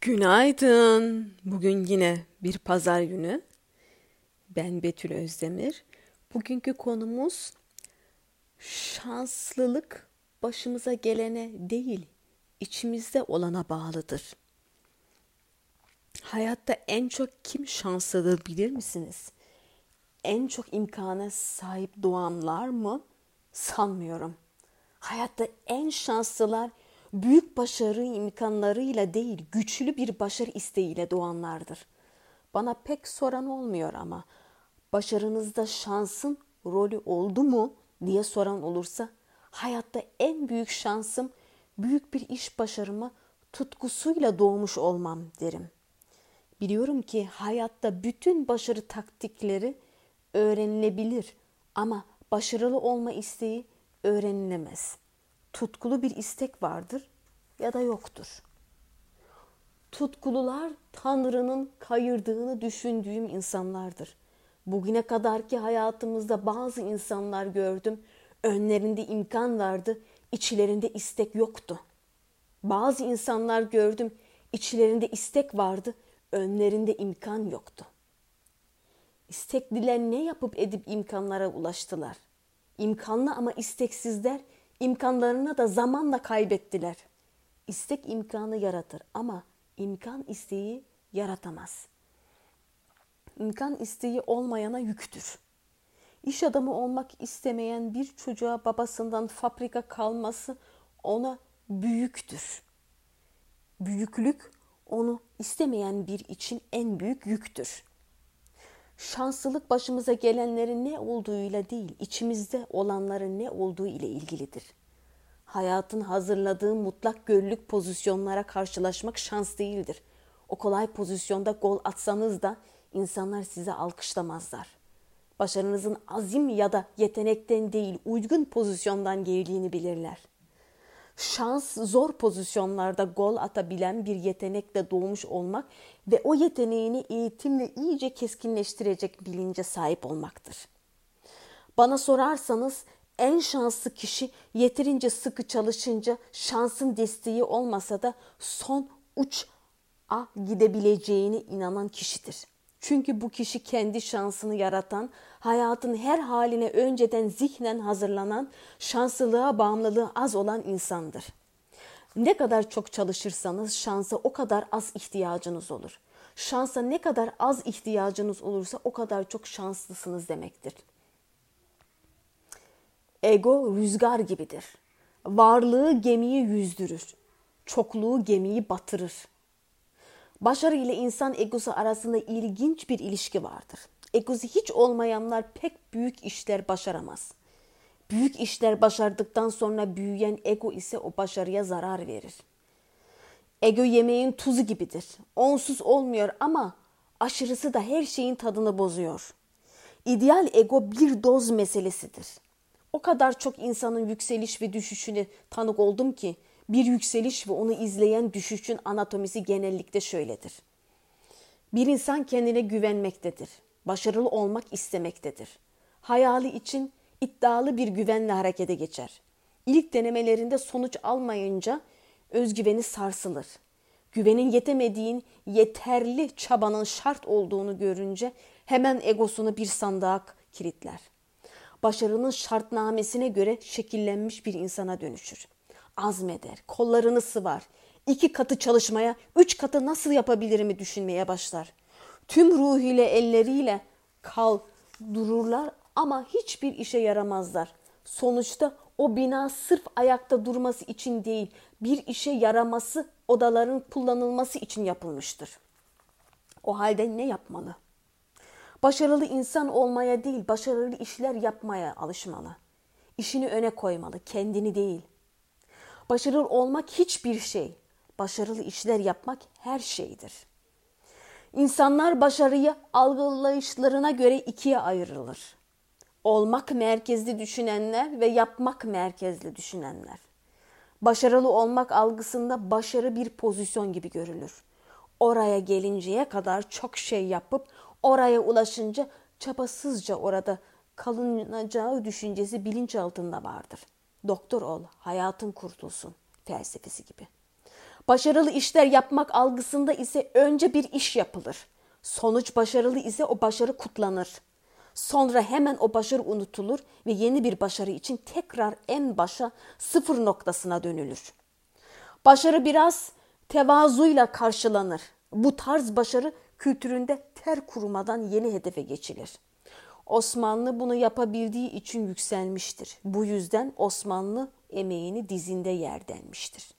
Günaydın. Bugün yine bir pazar günü. Ben Betül Özdemir. Bugünkü konumuz şanslılık başımıza gelene değil, içimizde olana bağlıdır. Hayatta en çok kim şanslıdır bilir misiniz? En çok imkana sahip doğanlar mı? Sanmıyorum. Hayatta en şanslılar büyük başarı imkanlarıyla değil, güçlü bir başarı isteğiyle doğanlardır. Bana pek soran olmuyor ama başarınızda şansın rolü oldu mu diye soran olursa hayatta en büyük şansım büyük bir iş başarımı tutkusuyla doğmuş olmam derim. Biliyorum ki hayatta bütün başarı taktikleri öğrenilebilir ama başarılı olma isteği öğrenilemez.'' Tutkulu bir istek vardır ya da yoktur. Tutkulular Tanrı'nın kayırdığını düşündüğüm insanlardır. Bugüne kadarki hayatımızda bazı insanlar gördüm. Önlerinde imkan vardı, içlerinde istek yoktu. Bazı insanlar gördüm, içlerinde istek vardı, önlerinde imkan yoktu. İstekliler ne yapıp edip imkanlara ulaştılar? İmkanlı ama isteksizler İmkanlarını da zamanla kaybettiler. İstek imkanı yaratır ama imkan isteği yaratamaz. İmkan isteği olmayana yüktür. İş adamı olmak istemeyen bir çocuğa babasından fabrika kalması ona büyüktür. Büyüklük onu istemeyen bir için en büyük yüktür şanslılık başımıza gelenlerin ne olduğuyla değil, içimizde olanların ne olduğu ile ilgilidir. Hayatın hazırladığı mutlak göllük pozisyonlara karşılaşmak şans değildir. O kolay pozisyonda gol atsanız da insanlar size alkışlamazlar. Başarınızın azim ya da yetenekten değil, uygun pozisyondan geldiğini bilirler. Şans zor pozisyonlarda gol atabilen bir yetenekle doğmuş olmak ve o yeteneğini eğitimle iyice keskinleştirecek bilince sahip olmaktır. Bana sorarsanız en şanslı kişi yeterince sıkı çalışınca şansın desteği olmasa da son uç'a gidebileceğine inanan kişidir. Çünkü bu kişi kendi şansını yaratan, hayatın her haline önceden zihnen hazırlanan, şanslılığa bağımlılığı az olan insandır. Ne kadar çok çalışırsanız şansa o kadar az ihtiyacınız olur. Şansa ne kadar az ihtiyacınız olursa o kadar çok şanslısınız demektir. Ego rüzgar gibidir. Varlığı gemiyi yüzdürür. Çokluğu gemiyi batırır. Başarı ile insan egosu arasında ilginç bir ilişki vardır. Egosu hiç olmayanlar pek büyük işler başaramaz. Büyük işler başardıktan sonra büyüyen ego ise o başarıya zarar verir. Ego yemeğin tuzu gibidir. Onsuz olmuyor ama aşırısı da her şeyin tadını bozuyor. İdeal ego bir doz meselesidir. O kadar çok insanın yükseliş ve düşüşüne tanık oldum ki bir yükseliş ve onu izleyen düşüşün anatomisi genellikle şöyledir. Bir insan kendine güvenmektedir. Başarılı olmak istemektedir. Hayali için iddialı bir güvenle harekete geçer. İlk denemelerinde sonuç almayınca özgüveni sarsılır. Güvenin yetemediğin yeterli çabanın şart olduğunu görünce hemen egosunu bir sandığa kilitler. Başarının şartnamesine göre şekillenmiş bir insana dönüşür azmeder, kollarını sıvar. İki katı çalışmaya, üç katı nasıl yapabilirimi düşünmeye başlar. Tüm ruhuyla elleriyle kal dururlar ama hiçbir işe yaramazlar. Sonuçta o bina sırf ayakta durması için değil, bir işe yaraması, odaların kullanılması için yapılmıştır. O halde ne yapmalı? Başarılı insan olmaya değil, başarılı işler yapmaya alışmalı. İşini öne koymalı, kendini değil.'' Başarılı olmak hiçbir şey. Başarılı işler yapmak her şeydir. İnsanlar başarıyı algılayışlarına göre ikiye ayrılır. Olmak merkezli düşünenler ve yapmak merkezli düşünenler. Başarılı olmak algısında başarı bir pozisyon gibi görülür. Oraya gelinceye kadar çok şey yapıp oraya ulaşınca çabasızca orada kalınacağı düşüncesi bilinç altında vardır.'' Doktor ol, hayatın kurtulsun felsefesi gibi. Başarılı işler yapmak algısında ise önce bir iş yapılır. Sonuç başarılı ise o başarı kutlanır. Sonra hemen o başarı unutulur ve yeni bir başarı için tekrar en başa sıfır noktasına dönülür. Başarı biraz tevazuyla karşılanır. Bu tarz başarı kültüründe ter kurumadan yeni hedefe geçilir. Osmanlı bunu yapabildiği için yükselmiştir. Bu yüzden Osmanlı emeğini dizinde yer denmiştir.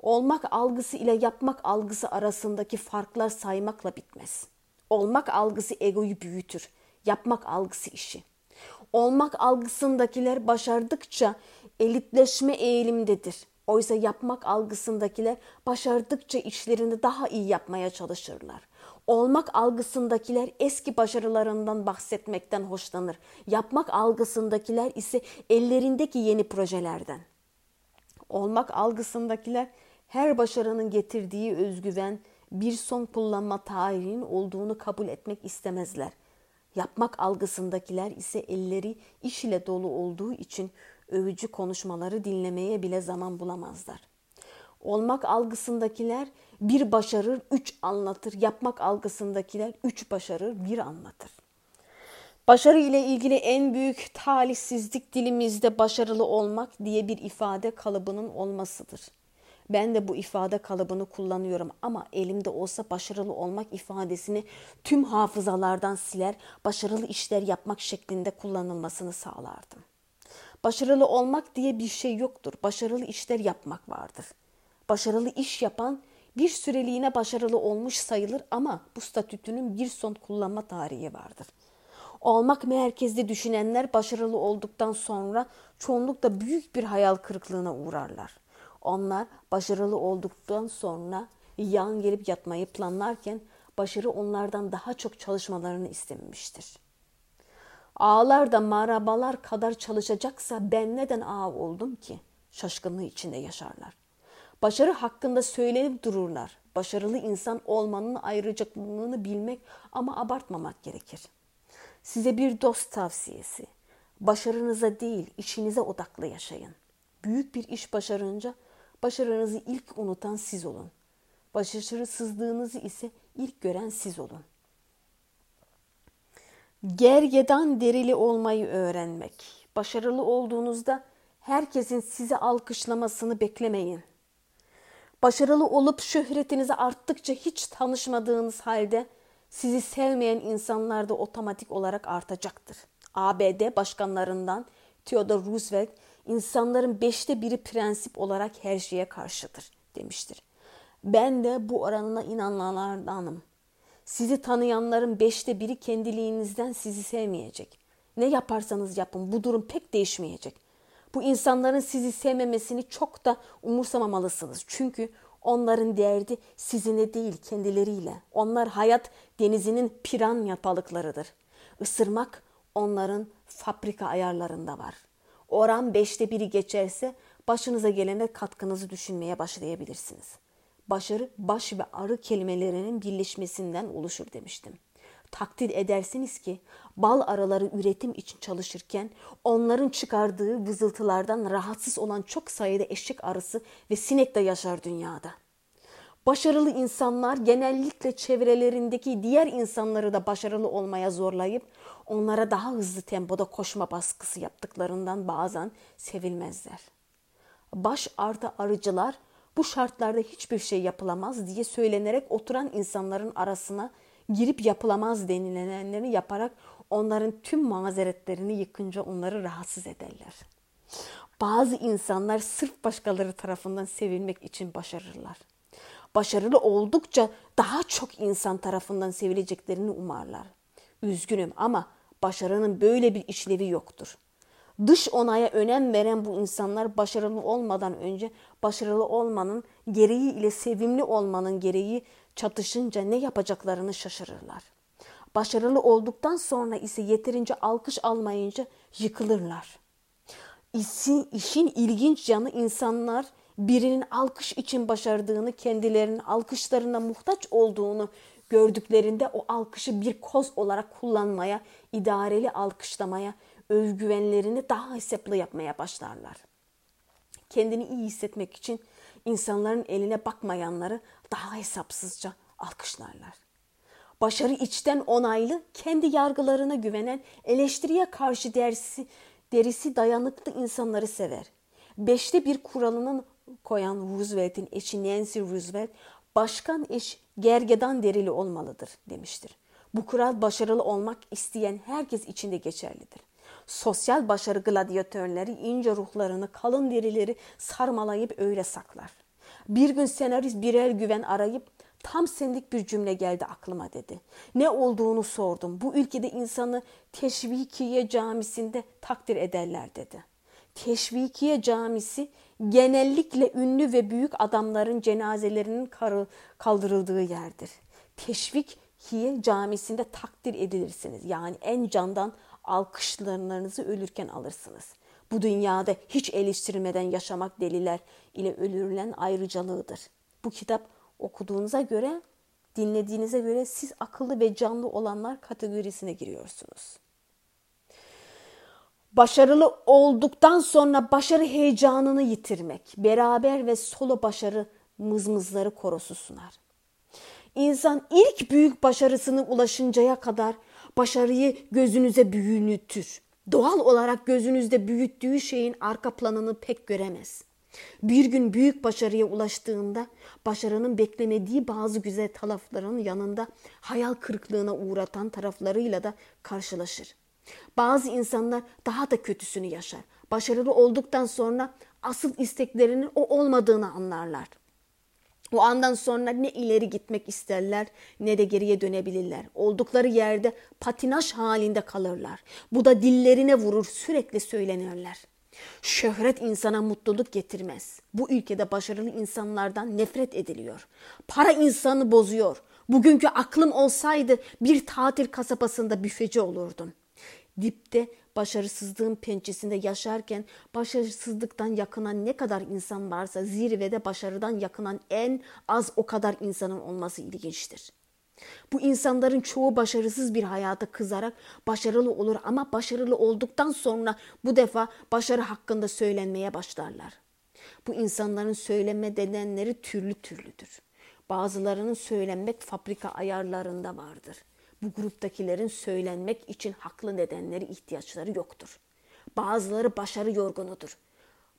Olmak algısı ile yapmak algısı arasındaki farklar saymakla bitmez. Olmak algısı egoyu büyütür. Yapmak algısı işi. Olmak algısındakiler başardıkça elitleşme eğilimdedir. Oysa yapmak algısındakiler başardıkça işlerini daha iyi yapmaya çalışırlar. Olmak algısındakiler eski başarılarından bahsetmekten hoşlanır. Yapmak algısındakiler ise ellerindeki yeni projelerden. Olmak algısındakiler her başarının getirdiği özgüven bir son kullanma tarihinin olduğunu kabul etmek istemezler. Yapmak algısındakiler ise elleri iş ile dolu olduğu için övücü konuşmaları dinlemeye bile zaman bulamazlar. Olmak algısındakiler bir başarır, üç anlatır. Yapmak algısındakiler üç başarır, bir anlatır. Başarı ile ilgili en büyük talihsizlik dilimizde başarılı olmak diye bir ifade kalıbının olmasıdır. Ben de bu ifade kalıbını kullanıyorum ama elimde olsa başarılı olmak ifadesini tüm hafızalardan siler, başarılı işler yapmak şeklinde kullanılmasını sağlardım. Başarılı olmak diye bir şey yoktur. Başarılı işler yapmak vardır. Başarılı iş yapan bir süreliğine başarılı olmuş sayılır ama bu statütünün bir son kullanma tarihi vardır. Olmak merkezli düşünenler başarılı olduktan sonra çoğunlukla büyük bir hayal kırıklığına uğrarlar. Onlar başarılı olduktan sonra yan gelip yatmayı planlarken başarı onlardan daha çok çalışmalarını istemiştir. Ağlar da marabalar kadar çalışacaksa ben neden ağa oldum ki? Şaşkınlığı içinde yaşarlar. Başarı hakkında söylenip dururlar. Başarılı insan olmanın ayrıcaklığını bilmek ama abartmamak gerekir. Size bir dost tavsiyesi. Başarınıza değil, işinize odaklı yaşayın. Büyük bir iş başarınca başarınızı ilk unutan siz olun. Başarısızlığınızı ise ilk gören siz olun. Gergedan derili olmayı öğrenmek. Başarılı olduğunuzda herkesin sizi alkışlamasını beklemeyin. Başarılı olup şöhretinizi arttıkça hiç tanışmadığınız halde sizi sevmeyen insanlar da otomatik olarak artacaktır. ABD başkanlarından Theodore Roosevelt insanların beşte biri prensip olarak her şeye karşıdır demiştir. Ben de bu oranına inananlardanım. Sizi tanıyanların beşte biri kendiliğinizden sizi sevmeyecek. Ne yaparsanız yapın bu durum pek değişmeyecek. Bu insanların sizi sevmemesini çok da umursamamalısınız. Çünkü onların derdi sizinle değil kendileriyle. Onlar hayat denizinin piranya balıklarıdır. Isırmak onların fabrika ayarlarında var. Oran beşte biri geçerse başınıza gelene katkınızı düşünmeye başlayabilirsiniz. Başarı baş ve arı kelimelerinin birleşmesinden oluşur demiştim. Takdir edersiniz ki bal arıları üretim için çalışırken onların çıkardığı vızıltılardan rahatsız olan çok sayıda eşek arısı ve sinek de yaşar dünyada. Başarılı insanlar genellikle çevrelerindeki diğer insanları da başarılı olmaya zorlayıp onlara daha hızlı tempoda koşma baskısı yaptıklarından bazen sevilmezler. Baş artı arıcılar bu şartlarda hiçbir şey yapılamaz diye söylenerek oturan insanların arasına girip yapılamaz denilenleri yaparak onların tüm mazeretlerini yıkınca onları rahatsız ederler. Bazı insanlar sırf başkaları tarafından sevilmek için başarırlar. Başarılı oldukça daha çok insan tarafından sevileceklerini umarlar. Üzgünüm ama başarının böyle bir işlevi yoktur. Dış onaya önem veren bu insanlar başarılı olmadan önce başarılı olmanın gereği ile sevimli olmanın gereği çatışınca ne yapacaklarını şaşırırlar. Başarılı olduktan sonra ise yeterince alkış almayınca yıkılırlar. İşin, işin ilginç yanı insanlar birinin alkış için başardığını, kendilerinin alkışlarına muhtaç olduğunu gördüklerinde o alkışı bir koz olarak kullanmaya, idareli alkışlamaya, özgüvenlerini daha hesaplı yapmaya başlarlar. Kendini iyi hissetmek için İnsanların eline bakmayanları daha hesapsızca alkışlarlar. Başarı içten onaylı, kendi yargılarına güvenen, eleştiriye karşı dersi, derisi dayanıklı insanları sever. Beşte bir kuralının koyan Roosevelt'in eşi Nancy Roosevelt, başkan eş gergedan derili olmalıdır demiştir. Bu kural başarılı olmak isteyen herkes içinde geçerlidir. Sosyal başarı gladyatörleri ince ruhlarını, kalın derileri sarmalayıp öyle saklar. Bir gün senarist birer güven arayıp tam senlik bir cümle geldi aklıma dedi. Ne olduğunu sordum. Bu ülkede insanı Teşvikiye Camisi'nde takdir ederler dedi. Teşvikiye Camisi genellikle ünlü ve büyük adamların cenazelerinin kaldırıldığı yerdir. Teşvikiye Camisi'nde takdir edilirsiniz. Yani en candan alkışlarınızı ölürken alırsınız. Bu dünyada hiç eleştirilmeden yaşamak deliler ile ölürlen ayrıcalığıdır. Bu kitap okuduğunuza göre, dinlediğinize göre siz akıllı ve canlı olanlar kategorisine giriyorsunuz. Başarılı olduktan sonra başarı heyecanını yitirmek, beraber ve solo başarı mızmızları korosu sunar. İnsan ilk büyük başarısını ulaşıncaya kadar başarıyı gözünüze büyütür. Doğal olarak gözünüzde büyüttüğü şeyin arka planını pek göremez. Bir gün büyük başarıya ulaştığında başarının beklemediği bazı güzel tarafların yanında hayal kırıklığına uğratan taraflarıyla da karşılaşır. Bazı insanlar daha da kötüsünü yaşar. Başarılı olduktan sonra asıl isteklerinin o olmadığını anlarlar. O andan sonra ne ileri gitmek isterler ne de geriye dönebilirler. Oldukları yerde patinaj halinde kalırlar. Bu da dillerine vurur sürekli söylenirler. Şöhret insana mutluluk getirmez. Bu ülkede başarılı insanlardan nefret ediliyor. Para insanı bozuyor. Bugünkü aklım olsaydı bir tatil kasabasında büfeci olurdum. Dipte başarısızlığın pençesinde yaşarken başarısızlıktan yakınan ne kadar insan varsa zirvede başarıdan yakınan en az o kadar insanın olması ilginçtir. Bu insanların çoğu başarısız bir hayata kızarak başarılı olur ama başarılı olduktan sonra bu defa başarı hakkında söylenmeye başlarlar. Bu insanların söyleme nedenleri türlü türlüdür. Bazılarının söylenmek fabrika ayarlarında vardır. Bu gruptakilerin söylenmek için haklı nedenleri ihtiyaçları yoktur. Bazıları başarı yorgunudur.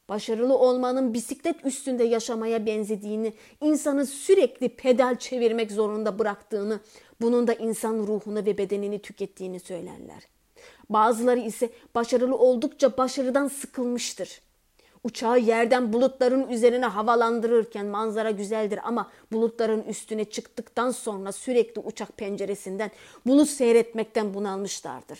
Başarılı olmanın bisiklet üstünde yaşamaya benzediğini, insanı sürekli pedal çevirmek zorunda bıraktığını, bunun da insan ruhunu ve bedenini tükettiğini söylerler. Bazıları ise başarılı oldukça başarıdan sıkılmıştır. Uçağı yerden bulutların üzerine havalandırırken manzara güzeldir ama bulutların üstüne çıktıktan sonra sürekli uçak penceresinden bulut seyretmekten bunalmışlardır.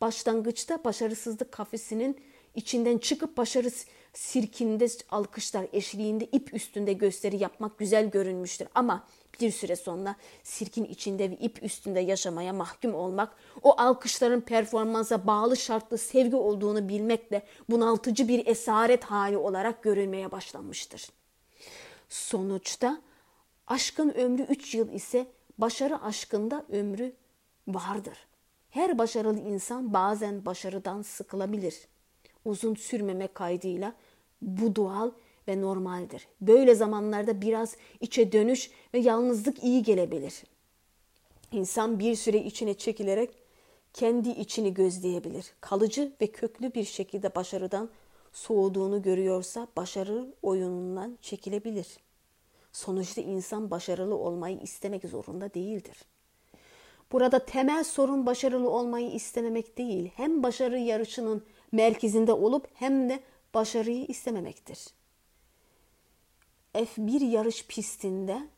Başlangıçta başarısızlık kafesinin içinden çıkıp başarı sirkinde alkışlar eşliğinde ip üstünde gösteri yapmak güzel görünmüştür. Ama bir süre sonra sirkin içinde ve ip üstünde yaşamaya mahkum olmak, o alkışların performansa bağlı şartlı sevgi olduğunu bilmekle bunaltıcı bir esaret hali olarak görülmeye başlanmıştır. Sonuçta aşkın ömrü üç yıl ise başarı aşkında ömrü vardır. Her başarılı insan bazen başarıdan sıkılabilir. Uzun sürmeme kaydıyla bu doğal ve normaldir. Böyle zamanlarda biraz içe dönüş ve yalnızlık iyi gelebilir. İnsan bir süre içine çekilerek kendi içini gözleyebilir. Kalıcı ve köklü bir şekilde başarıdan soğuduğunu görüyorsa başarı oyunundan çekilebilir. Sonuçta insan başarılı olmayı istemek zorunda değildir. Burada temel sorun başarılı olmayı istememek değil, hem başarı yarışının merkezinde olup hem de başarıyı istememektir. F1 yarış pistinde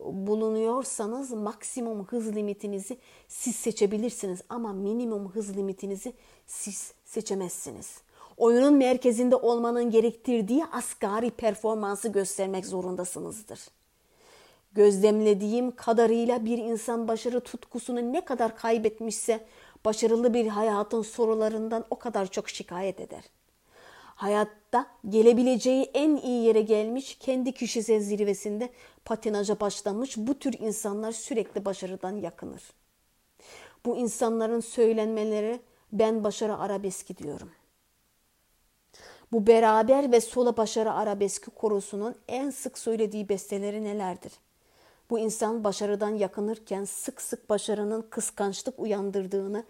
bulunuyorsanız maksimum hız limitinizi siz seçebilirsiniz ama minimum hız limitinizi siz seçemezsiniz. Oyunun merkezinde olmanın gerektirdiği asgari performansı göstermek zorundasınızdır. Gözlemlediğim kadarıyla bir insan başarı tutkusunu ne kadar kaybetmişse başarılı bir hayatın sorularından o kadar çok şikayet eder hayatta gelebileceği en iyi yere gelmiş, kendi kişisel zirvesinde patinaja başlamış bu tür insanlar sürekli başarıdan yakınır. Bu insanların söylenmeleri ben başarı arabeski diyorum. Bu beraber ve sola başarı arabeski korosunun en sık söylediği besteleri nelerdir? Bu insan başarıdan yakınırken sık sık başarının kıskançlık uyandırdığını,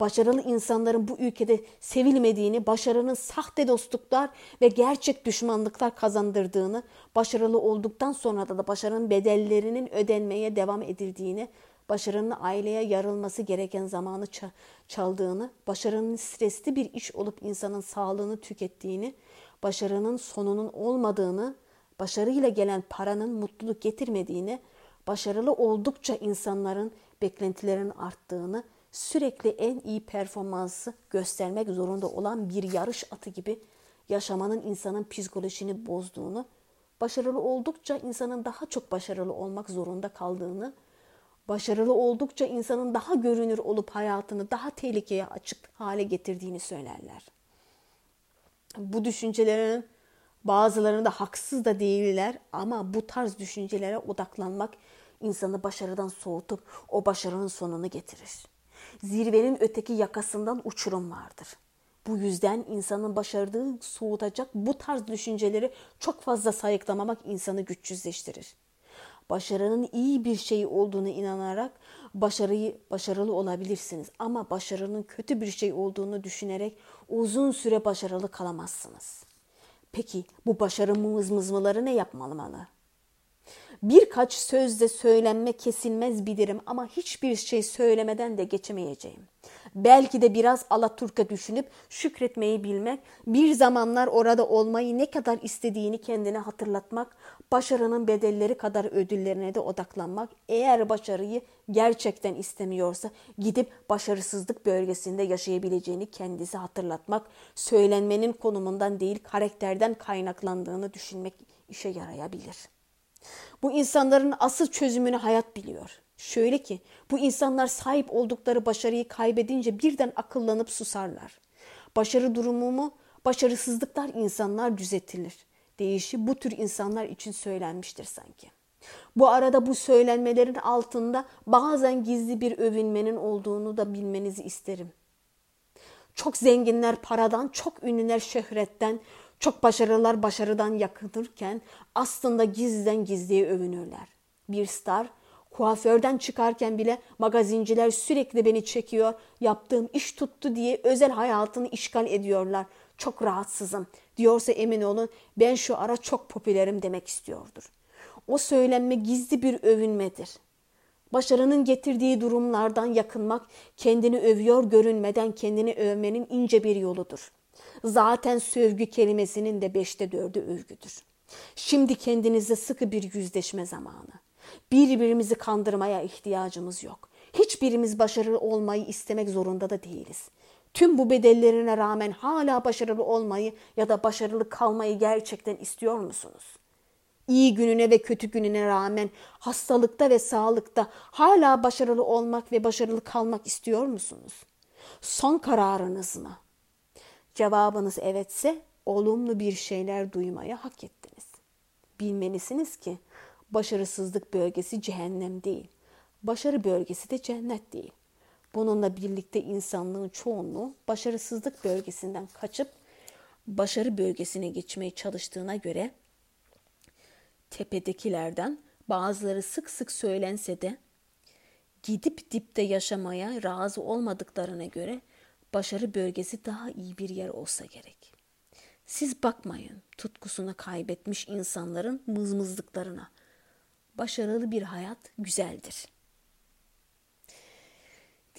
başarılı insanların bu ülkede sevilmediğini, başarının sahte dostluklar ve gerçek düşmanlıklar kazandırdığını, başarılı olduktan sonra da, da başarının bedellerinin ödenmeye devam edildiğini, başarının aileye yarılması gereken zamanı çaldığını, başarının stresli bir iş olup insanın sağlığını tükettiğini, başarının sonunun olmadığını, başarıyla gelen paranın mutluluk getirmediğini, başarılı oldukça insanların beklentilerinin arttığını, sürekli en iyi performansı göstermek zorunda olan bir yarış atı gibi yaşamanın insanın psikolojisini bozduğunu, başarılı oldukça insanın daha çok başarılı olmak zorunda kaldığını, başarılı oldukça insanın daha görünür olup hayatını daha tehlikeye açık hale getirdiğini söylerler. Bu düşüncelerin bazılarında haksız da değiller ama bu tarz düşüncelere odaklanmak insanı başarıdan soğutup o başarının sonunu getirir. Zirvenin öteki yakasından uçurum vardır. Bu yüzden insanın başardığı soğutacak bu tarz düşünceleri çok fazla sayıklamamak insanı güçsüzleştirir. Başarının iyi bir şey olduğunu inanarak başarıyı başarılı olabilirsiniz ama başarının kötü bir şey olduğunu düşünerek uzun süre başarılı kalamazsınız. Peki bu başarı mızmızmaları ne yapmalı? Birkaç sözde söylenme kesilmez bilirim ama hiçbir şey söylemeden de geçemeyeceğim. Belki de biraz Alaturka düşünüp şükretmeyi bilmek, bir zamanlar orada olmayı ne kadar istediğini kendine hatırlatmak, başarının bedelleri kadar ödüllerine de odaklanmak, eğer başarıyı gerçekten istemiyorsa gidip başarısızlık bölgesinde yaşayabileceğini kendisi hatırlatmak, söylenmenin konumundan değil karakterden kaynaklandığını düşünmek işe yarayabilir.'' Bu insanların asıl çözümünü hayat biliyor. Şöyle ki bu insanlar sahip oldukları başarıyı kaybedince birden akıllanıp susarlar. Başarı durumumu başarısızlıklar insanlar düzeltilir. Değişi bu tür insanlar için söylenmiştir sanki. Bu arada bu söylenmelerin altında bazen gizli bir övünmenin olduğunu da bilmenizi isterim. Çok zenginler paradan, çok ünlüler şöhretten, çok başarılılar başarıdan yakınırken aslında gizliden gizliye övünürler. Bir star kuaförden çıkarken bile magazinciler sürekli beni çekiyor, yaptığım iş tuttu diye özel hayatını işgal ediyorlar. Çok rahatsızım diyorsa emin olun ben şu ara çok popülerim demek istiyordur. O söylenme gizli bir övünmedir. Başarının getirdiği durumlardan yakınmak kendini övüyor görünmeden kendini övmenin ince bir yoludur.'' Zaten sövgü kelimesinin de beşte dördü övgüdür. Şimdi kendinize sıkı bir yüzleşme zamanı. Birbirimizi kandırmaya ihtiyacımız yok. Hiçbirimiz başarılı olmayı istemek zorunda da değiliz. Tüm bu bedellerine rağmen hala başarılı olmayı ya da başarılı kalmayı gerçekten istiyor musunuz? İyi gününe ve kötü gününe rağmen hastalıkta ve sağlıkta hala başarılı olmak ve başarılı kalmak istiyor musunuz? Son kararınız mı? Cevabınız evetse olumlu bir şeyler duymaya hak ettiniz. Bilmelisiniz ki başarısızlık bölgesi cehennem değil. Başarı bölgesi de cennet değil. Bununla birlikte insanlığın çoğunluğu başarısızlık bölgesinden kaçıp başarı bölgesine geçmeye çalıştığına göre tepedekilerden bazıları sık sık söylense de gidip dipte yaşamaya razı olmadıklarına göre başarı bölgesi daha iyi bir yer olsa gerek. Siz bakmayın tutkusunu kaybetmiş insanların mızmızlıklarına. Başarılı bir hayat güzeldir.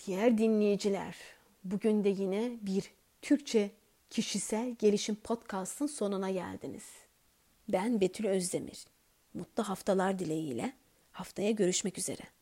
Diğer dinleyiciler, bugün de yine bir Türkçe kişisel gelişim podcast'ın sonuna geldiniz. Ben Betül Özdemir. Mutlu haftalar dileğiyle haftaya görüşmek üzere.